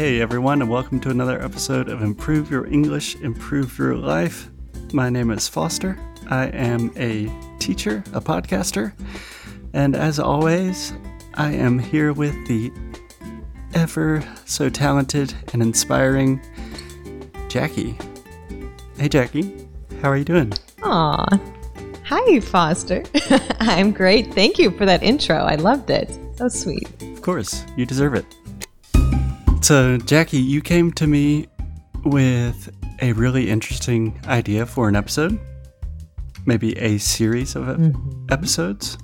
Hey everyone, and welcome to another episode of Improve Your English, Improve Your Life. My name is Foster. I am a teacher, a podcaster, and as always, I am here with the ever so talented and inspiring Jackie. Hey Jackie, how are you doing? Aw. Hi, Foster. I'm great. Thank you for that intro. I loved it. So sweet. Of course, you deserve it. So, Jackie, you came to me with a really interesting idea for an episode, maybe a series of Mhm. episodes.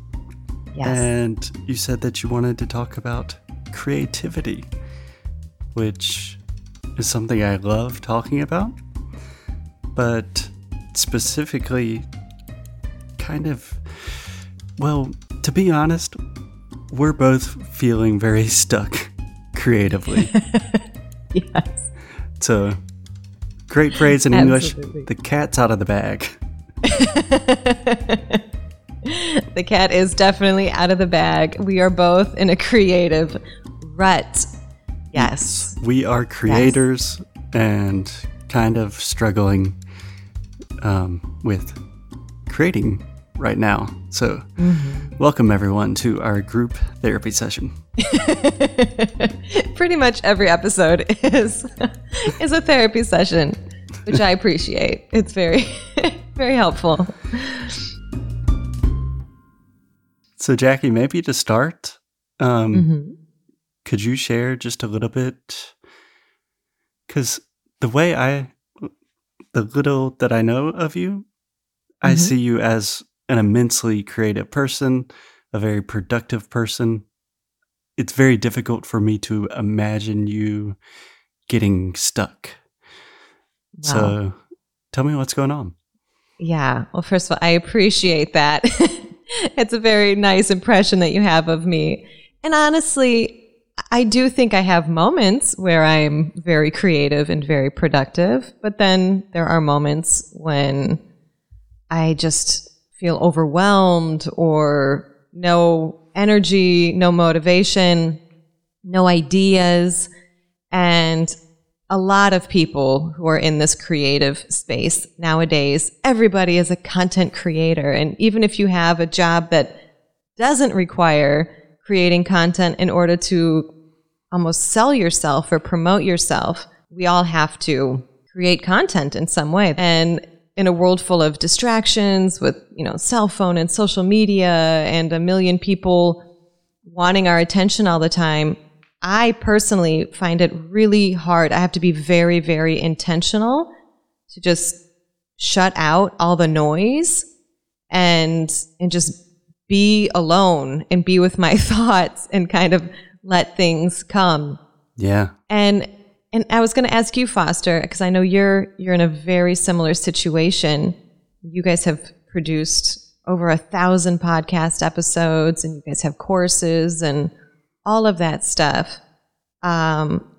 Yes. And you said that you wanted to talk about creativity, which is something I love talking about, but specifically, kind of, well, to be honest, we're both feeling very stuck creatively. yes. so, great phrase in English the cat's out of the bag. the cat is definitely out of the bag. We are both in a creative rut. Yes. We are creators and kind of struggling um, with creating right now. So, welcome everyone to our group therapy session. Pretty much every episode is is a therapy session, which I appreciate. It's very very helpful. So, Jackie, maybe to start, um, Mhm. could you share just a little bit? Because the way I, the little that I know of you, I Mhm. see you as an immensely creative person, a very productive person. It's very difficult for me to imagine you getting stuck. Wow. So, tell me what's going on. Yeah. Well, first of all, I appreciate that. it's a very nice impression that you have of me. And honestly, I do think I have moments where I'm very creative and very productive, but then there are moments when I just feel overwhelmed or no energy, no motivation, no ideas. And a lot of people who are in this creative space nowadays, everybody is a content creator. And even if you have a job that doesn't require creating content in order to almost sell yourself or promote yourself, we all have to create content in some way. And in a world full of distractions with, you know, cell phone and social media and a million people wanting our attention all the time, I personally find it really hard. I have to be very, very intentional to just shut out all the noise and and just be alone and be with my thoughts and kind of let things come. Yeah. And and I was going to ask you, Foster, because I know you're you're in a very similar situation. You guys have produced over a thousand podcast episodes, and you guys have courses and all of that stuff. Um,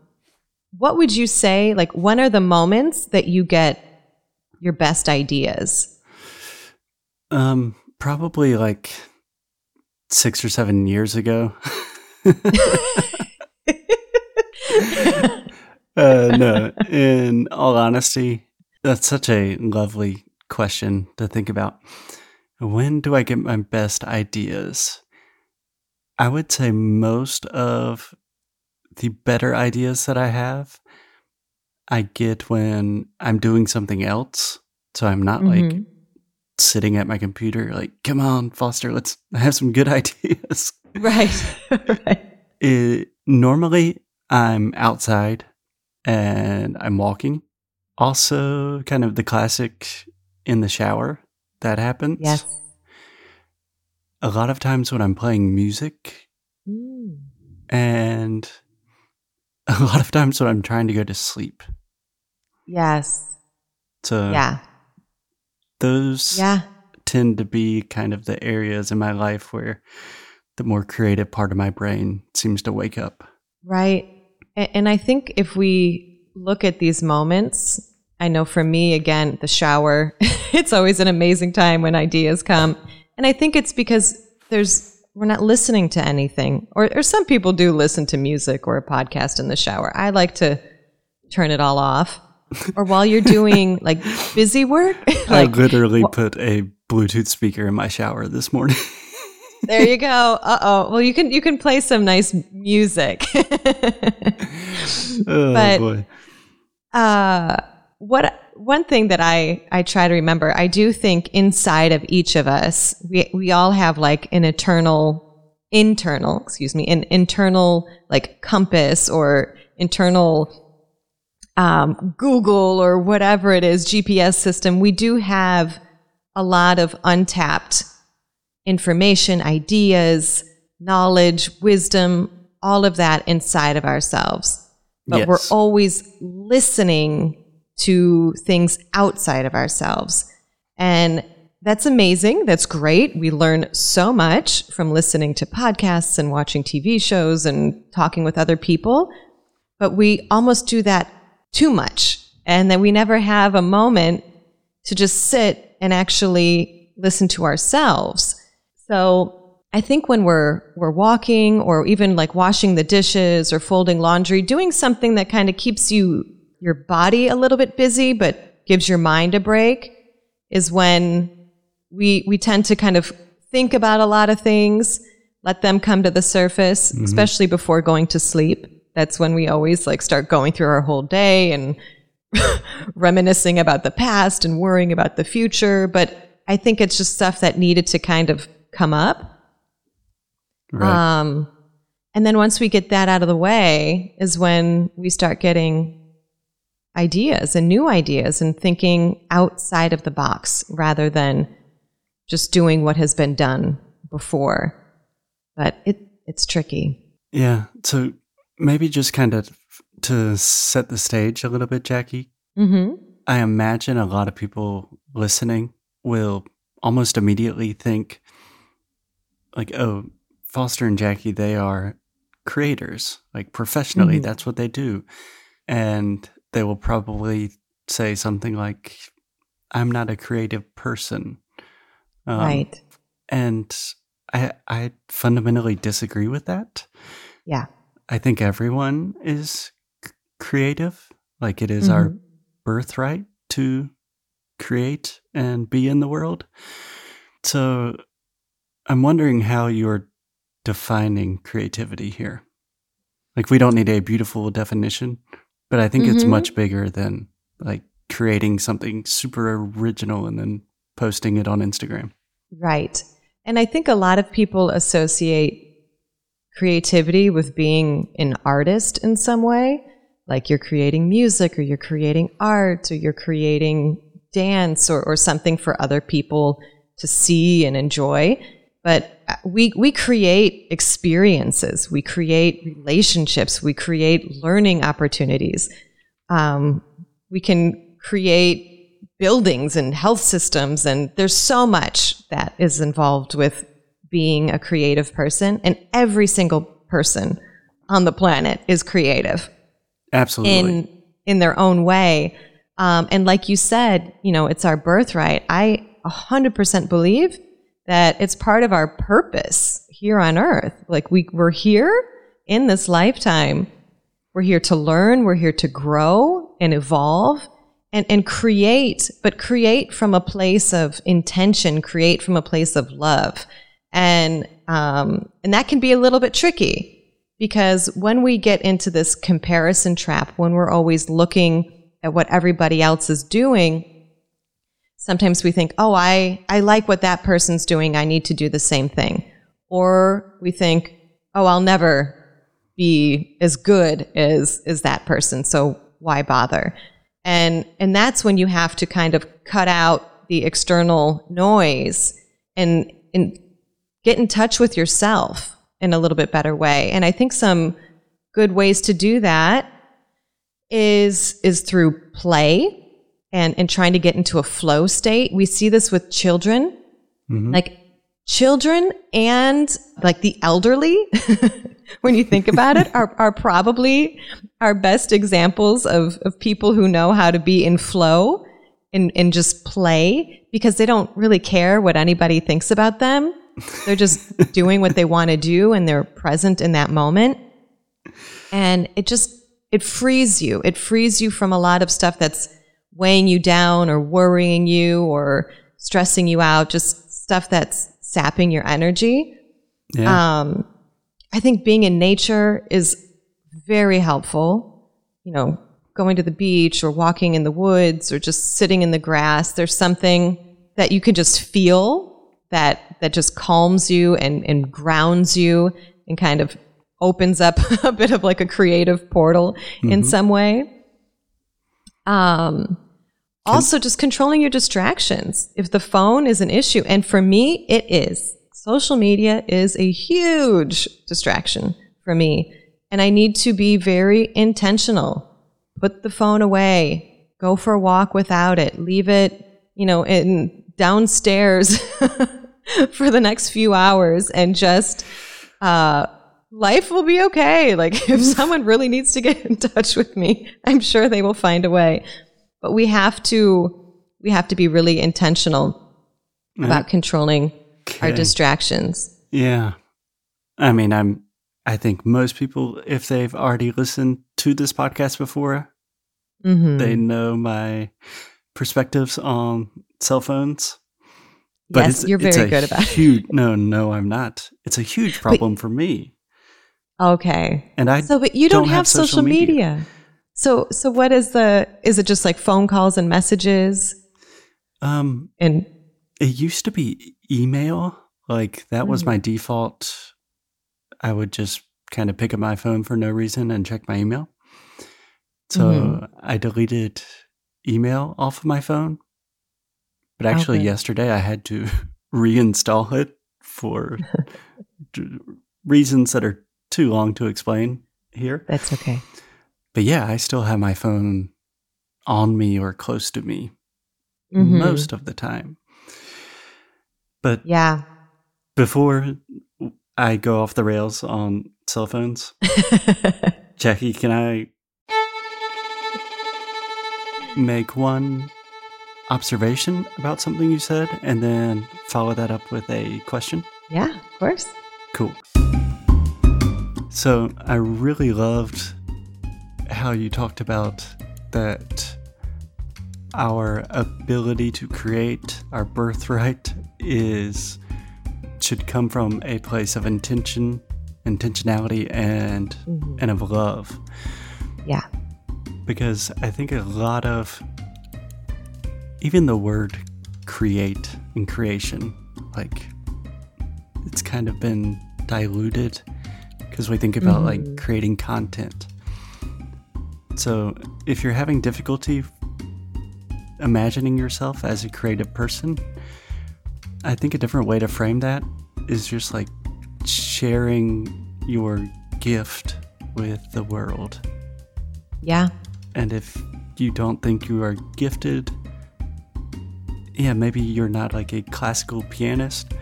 what would you say? Like, when are the moments that you get your best ideas? Um, probably like six or seven years ago. uh, no, in all honesty, that's such a lovely question to think about. When do I get my best ideas? I would say most of the better ideas that I have, I get when I'm doing something else. So I'm not like Mhm. sitting at my computer, like, come on, Foster, let's have some good ideas. right, right. It, normally, I'm outside and I'm walking. Also, kind of the classic in the shower that happens. Yes. A lot of times when I'm playing music, Mm. and a lot of times when I'm trying to go to sleep. Yes. So, yeah. those Yeah. tend to be kind of the areas in my life where the more creative part of my brain seems to wake up. Right. And I think if we look at these moments, I know for me, again, the shower, it's always an amazing time when ideas come. And I think it's because there's we're not listening to anything. Or, or some people do listen to music or a podcast in the shower. I like to turn it all off. or while you're doing like busy work. like, I literally put a Bluetooth speaker in my shower this morning. There you go. Uh oh. Well, you can you can play some nice music. oh but, boy. Uh, what one thing that I I try to remember, I do think inside of each of us, we we all have like an eternal internal, excuse me, an internal like compass or internal um, Google or whatever it is, GPS system. We do have a lot of untapped information, ideas, knowledge, wisdom, all of that inside of ourselves. But yes. we're always listening to things outside of ourselves. And that's amazing. That's great. We learn so much from listening to podcasts and watching TV shows and talking with other people. But we almost do that too much. And then we never have a moment to just sit and actually listen to ourselves. So I think when we're, we're walking or even like washing the dishes or folding laundry, doing something that kind of keeps you your body a little bit busy, but gives your mind a break is when we, we tend to kind of think about a lot of things, let them come to the surface, mm-hmm. especially before going to sleep. That's when we always like start going through our whole day and reminiscing about the past and worrying about the future. But I think it's just stuff that needed to kind of come up. Right. Um, and then once we get that out of the way is when we start getting ideas and new ideas and thinking outside of the box rather than just doing what has been done before. But it it's tricky. Yeah. So maybe just kind of to set the stage a little bit, Jackie. Mm-hmm. I imagine a lot of people listening will almost immediately think, like, oh, Foster and Jackie, they are creators, like professionally, mm-hmm. that's what they do. And they will probably say something like, I'm not a creative person. Um, right. And I, I fundamentally disagree with that. Yeah. I think everyone is c- creative. Like it is mm-hmm. our birthright to create and be in the world. So I'm wondering how you're defining creativity here. Like we don't need a beautiful definition, but I think mm-hmm. it's much bigger than like creating something super original and then posting it on Instagram. Right. And I think a lot of people associate creativity with being an artist in some way. Like you're creating music or you're creating art or you're creating dance or, or something for other people to see and enjoy. But uh, we, we create experiences, we create relationships, we create learning opportunities. Um, we can create buildings and health systems, and there's so much that is involved with being a creative person, and every single person on the planet is creative. Absolutely. In in their own way. Um, and like you said, you know, it's our birthright. I 100% believe that it's part of our purpose here on earth. Like we, we're here in this lifetime. We're here to learn. We're here to grow and evolve and, and create, but create from a place of intention, create from a place of love. And, um, and that can be a little bit tricky because when we get into this comparison trap, when we're always looking at what everybody else is doing, sometimes we think, oh, I, I like what that person's doing. I need to do the same thing. Or we think, oh, I'll never be as good as, as that person. So why bother? And, and that's when you have to kind of cut out the external noise and, and get in touch with yourself in a little bit better way. And I think some good ways to do that is is through play and and trying to get into a flow state. We see this with children. Mm-hmm. Like children and like the elderly when you think about it are, are probably our best examples of, of people who know how to be in flow and, and just play because they don't really care what anybody thinks about them They're just doing what they want to do and they're present in that moment. And it just, it frees you. It frees you from a lot of stuff that's weighing you down or worrying you or stressing you out, just stuff that's sapping your energy. Yeah. Um, I think being in nature is very helpful. You know, going to the beach or walking in the woods or just sitting in the grass. There's something that you can just feel that that just calms you and, and grounds you and kind of opens up a bit of like a creative portal in some way. Um, also, just controlling your distractions. If the phone is an issue, and for me, it is. Social media is a huge distraction for me. And I need to be very intentional. Put the phone away. Go for a walk without it. Leave it, you know, in downstairs for the next few hours and just uh, life will be okay. Like if someone really needs to get in touch with me, I'm sure they will find a way. But we have to we have to be really intentional about controlling our distractions. Yeah. I mean, I'm I think most people if they've already listened to this podcast before, hmm they know my perspectives on cell phones. yes, you're it's very a good about it. No, no, I'm not. It's a huge problem for me. Okay. And I So, but you don't, don't have, have social social media. media. So, so what is the? Is it just like phone calls and messages? um And it used to be email. Like that was Mm. my default. I would just kind of pick up my phone for no reason and check my email. So Mhm. I deleted email off of my phone. But actually, Okay. yesterday I had to reinstall it for reasons that are too long to explain here. that's okay. But yeah, I still have my phone on me or close to me Mhm. most of the time. But Yeah. before I go off the rails on cell phones, Jackie, can I make one observation about something you said and then follow that up with a question? yeah. Of course. Cool. So I really loved how you talked about that our ability to create our birthright is should come from a place of intention, intentionality and Mhm. and of love Yeah. because I think a lot of even the word create and creation, like it's kind of been diluted because we think about like creating content. So if you're having difficulty imagining yourself as a creative person, I think a different way to frame that is just like sharing your gift with the world. Yeah. And if you don't think you are gifted, yeah, maybe you're not like a classical pianist,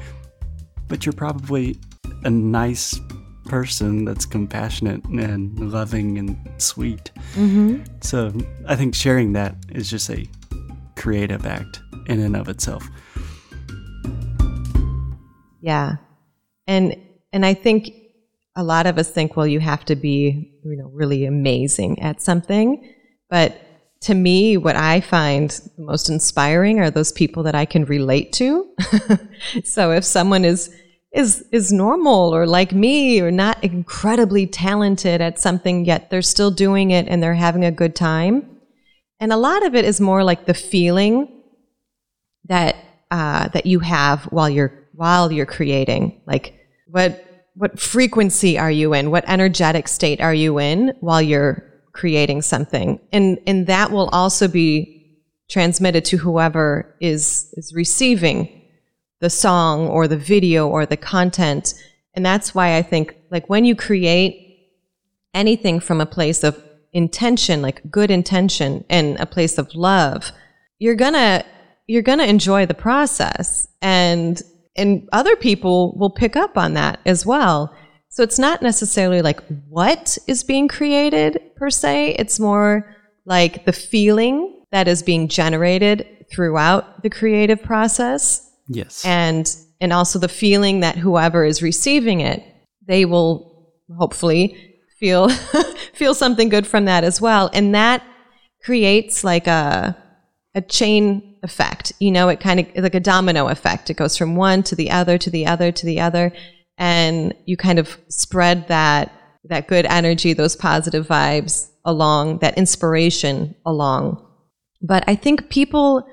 but you're probably a nice person that's compassionate and loving and sweet. Mm-hmm. So I think sharing that is just a creative act in and of itself. Yeah. And and I think a lot of us think, well, you have to be, you know, really amazing at something. But to me, what I find the most inspiring are those people that I can relate to. so if someone is is is normal or like me or not incredibly talented at something yet they're still doing it and they're having a good time. And a lot of it is more like the feeling that uh, that you have while you're while you're creating. Like what what frequency are you in? What energetic state are you in while you're creating something? And and that will also be transmitted to whoever is is receiving the song or the video or the content. And that's why I think like when you create anything from a place of intention, like good intention and a place of love, you're gonna you're gonna enjoy the process and and other people will pick up on that as well. So it's not necessarily like what is being created per se, it's more like the feeling that is being generated throughout the creative process Yes. and and also the feeling that whoever is receiving it, they will hopefully feel feel something good from that as well. And that creates like a a chain effect. You know, it kind of like a domino effect. It goes from one to the other to the other to the other and you kind of spread that that good energy, those positive vibes along, that inspiration along. But I think people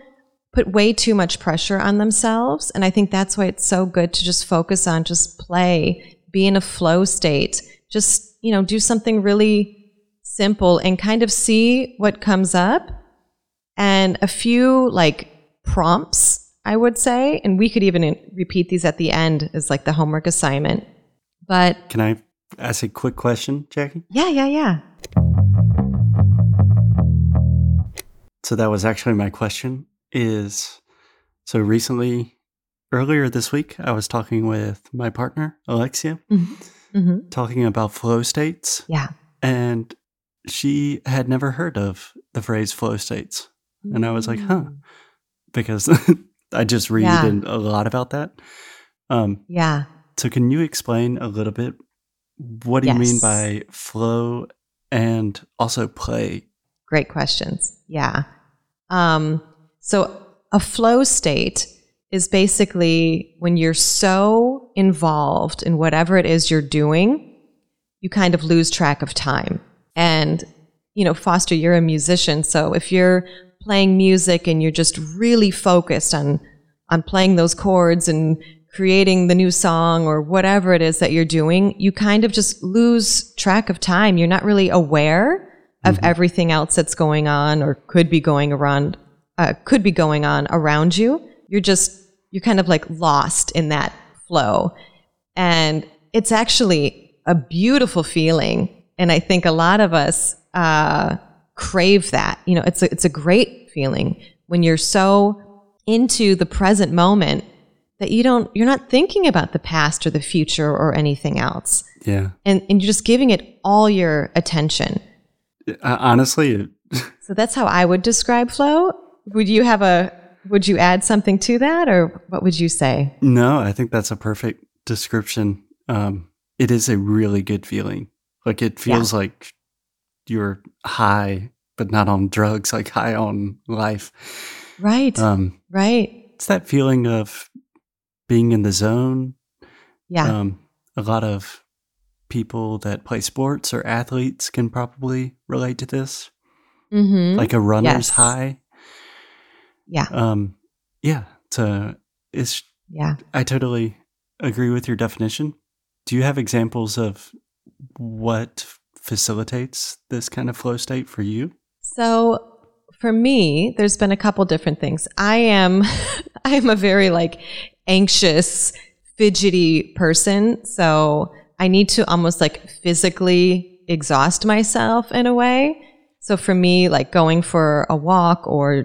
put way too much pressure on themselves. And I think that's why it's so good to just focus on just play, be in a flow state, just, you know, do something really simple and kind of see what comes up. And a few like prompts, I would say, and we could even repeat these at the end as like the homework assignment. But Can I ask a quick question, Jackie? yeah, yeah, yeah. So that was actually my question is so recently earlier this week I was talking with my partner, Alexia, hmm talking about flow states Yeah. and she had never heard of the phrase flow states. And I was like, huh, because I just read Yeah. in a lot about that. Um, Yeah. so can you explain a little bit what do you mean by flow and also play? Great questions. Yeah. Um, so a flow state is basically when you're so involved in whatever it is you're doing, you kind of lose track of time. And, you know, Foster, you're a musician. So if you're playing music and you're just really focused on, on playing those chords and creating the new song or whatever it is that you're doing, you kind of just lose track of time. You're not really aware of mm-hmm. everything else that's going on or could be going around, uh, could be going on around you. You're just, you're kind of like lost in that flow. And it's actually a beautiful feeling. And I think a lot of us uh, crave that. You know, it's a, it's a great feeling when you're so into the present moment that you don't, you're not thinking about the past or the future or anything else. Yeah. And, and you're just giving it all your attention. Uh, honestly, So that's how I would describe flow. Would you have a, would you add something to that or what would you say? no, I think that's a perfect description. Um, it is a really good feeling. Like it feels like you're high, but not on drugs, like high on life. Right. Um, right. it's that feeling of being in the zone. Yeah. Um, a lot of people that play sports or athletes can probably relate to this, mm-hmm. like a runner's Yes. high. Yeah. Um, yeah, a, it's Yeah. I totally agree with your definition. Do you have examples of what facilitates this kind of flow state for you? So for me, there's been a couple different things. I am I am a very like anxious, fidgety person, so I need to almost like physically exhaust myself in a way. So for me, like going for a walk or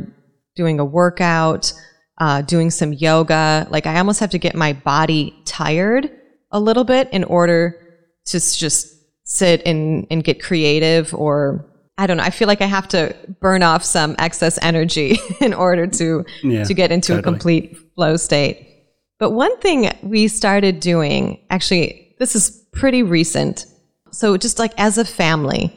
doing a workout, uh, doing some yoga, like I almost have to get my body tired a little bit in order to just sit and, and get creative or I don't know. I feel like I have to burn off some excess energy in order to Yeah, to get into a complete flow state. But one thing we started doing, actually, this is pretty recent. So just like as a family,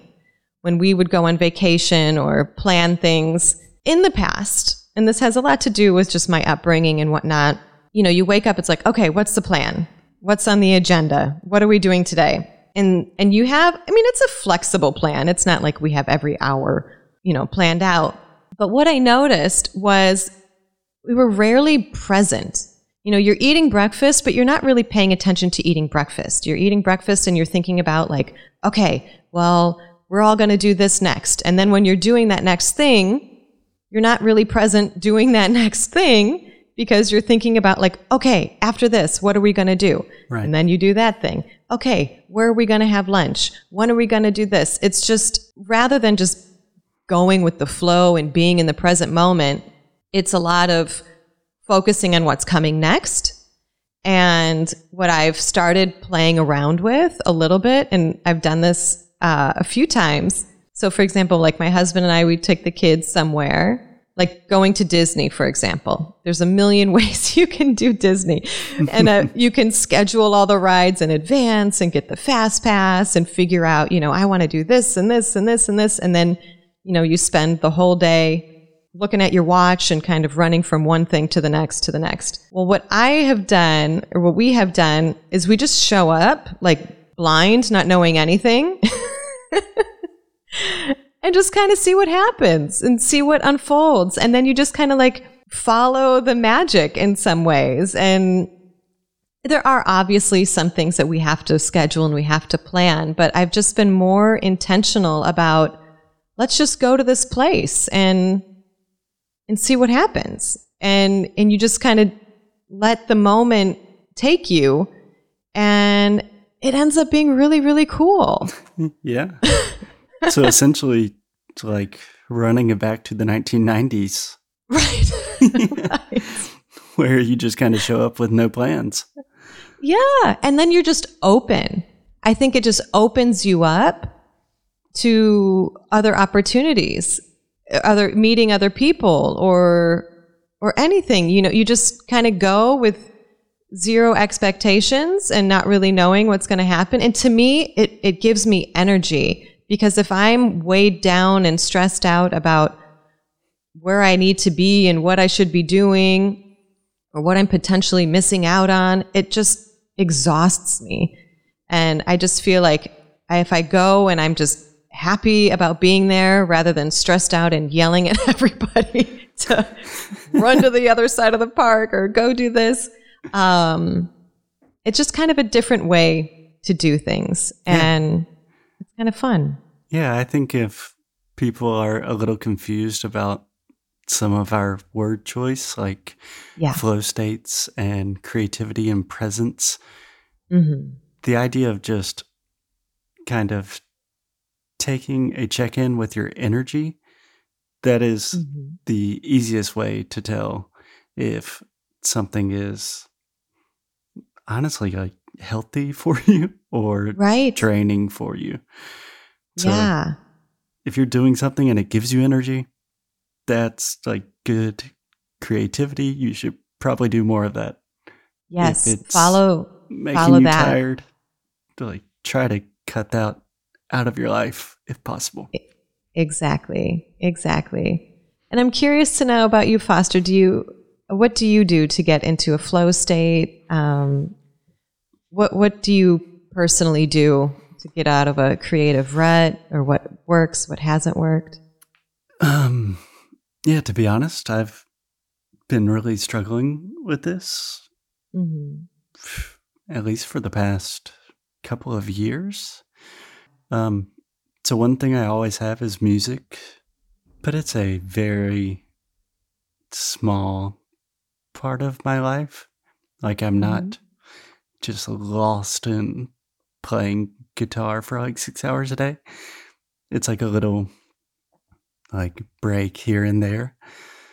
when we would go on vacation or plan things in the past, and this has a lot to do with just my upbringing and whatnot. You know, you wake up, it's like, okay, what's the plan? What's on the agenda? What are we doing today? And and you have, I mean, it's a flexible plan. It's not like we have every hour, you know, planned out. But what I noticed was we were rarely present. You know, you're eating breakfast, but you're not really paying attention to eating breakfast. You're eating breakfast and you're thinking about, like, okay, well, we're all going to do this next. And then when you're doing that next thing, you're not really present doing that next thing because you're thinking about, like, okay, after this, what are we going to do? Right. And then you do that thing. Okay, where are we going to have lunch? When are we going to do this? It's just rather than just going with the flow and being in the present moment, it's a lot of focusing on what's coming next. And what I've started playing around with a little bit, and I've done this uh, a few times. So, for example, like my husband and I, we take the kids somewhere, like going to Disney, for example. There's a million ways you can do Disney. and uh, you can schedule all the rides in advance and get the fast pass and figure out, you know, I want to do this and this and this and this. And then, you know, you spend the whole day looking at your watch and kind of running from one thing to the next to the next. Well, what I have done or what we have done is we just show up like blind, not knowing anything. and just kind of see what happens and see what unfolds. And then you just kind of like follow the magic in some ways. And there are obviously some things that we have to schedule and we have to plan, but I've just been more intentional about let's just go to this place and and see what happens. And and you just kind of let the moment take you and it ends up being really really cool. yeah. So essentially, it's like running it back to the 1990s. Right. right. Where you just kind of show up with no plans. Yeah. And then you're just open. I think it just opens you up to other opportunities, other meeting other people or or anything. You know, you just kind of go with zero expectations and not really knowing what's going to happen. And to me, it, it gives me energy because if I'm weighed down and stressed out about where I need to be and what I should be doing or what I'm potentially missing out on, it just exhausts me. And I just feel like if I go and I'm just happy about being there rather than stressed out and yelling at everybody to run to the other side of the park or go do this, um, it's just kind of a different way to do things. And yeah it's kind of fun. Yeah, I think if people are a little confused about some of our word choice, like yeah. flow states and creativity and presence, mm-hmm. the idea of just kind of taking a check in with your energy, that is mm-hmm. the easiest way to tell if something is honestly like healthy for you or right. draining for you. So yeah. If you're doing something and it gives you energy, that's like good creativity. You should probably do more of that. Yes. follow making follow you that. tired, to like try to cut that out of your life if possible. Exactly. Exactly. And I'm curious to know about you, Foster. Do you what do you do to get into a flow state? Um, what what do you personally do to get out of a creative rut, or what works, what hasn't worked? Um, yeah, to be honest, I've been really struggling with this, mm-hmm. at least for the past couple of years. Um, so one thing I always have is music, but it's a very small part of my life. Like I'm mm-hmm. not just lost in playing guitar for like six hours a day. It's like a little like break here and there.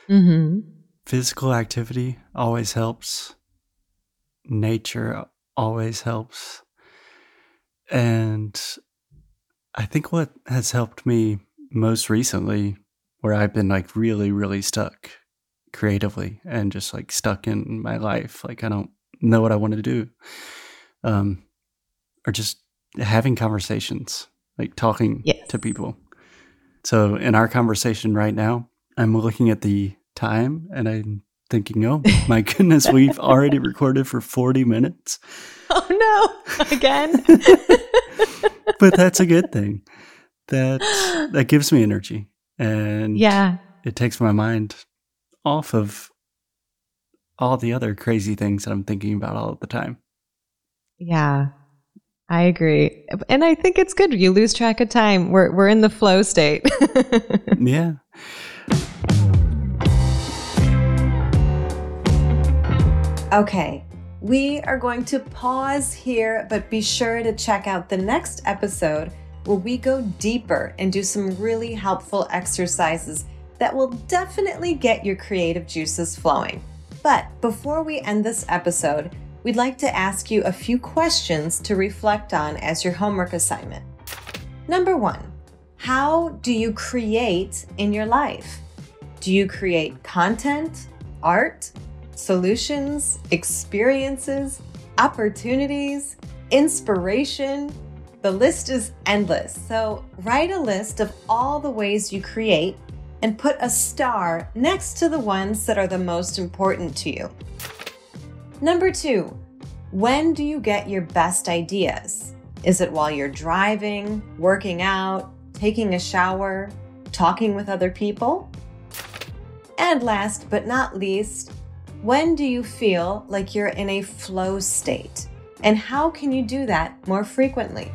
Mm-hmm. Physical activity always helps. Nature always helps. And I think what has helped me most recently, where I've been like really, really stuck creatively and just like stuck in my life, like I don't know what I want to do. Um, or just having conversations, like talking yes. to people. So in our conversation right now, I'm looking at the time and I'm thinking, oh my goodness, we've already recorded for 40 minutes. Oh no, again. but that's a good thing. That that gives me energy and yeah, it takes my mind off of all the other crazy things that I'm thinking about all of the time. Yeah. I agree. And I think it's good. You lose track of time. We're we're in the flow state. yeah. Okay. We are going to pause here, but be sure to check out the next episode where we go deeper and do some really helpful exercises that will definitely get your creative juices flowing. But before we end this episode, we'd like to ask you a few questions to reflect on as your homework assignment. Number one, how do you create in your life? Do you create content, art, solutions, experiences, opportunities, inspiration? The list is endless. So write a list of all the ways you create and put a star next to the ones that are the most important to you. Number two, when do you get your best ideas? Is it while you're driving, working out, taking a shower, talking with other people? And last but not least, when do you feel like you're in a flow state? And how can you do that more frequently?